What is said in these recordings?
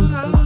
ah.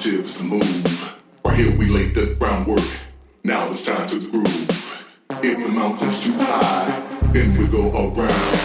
positives to move. Right here we laid the groundwork. Now it's time to groove. If the mountain's too high, then we we'll go around.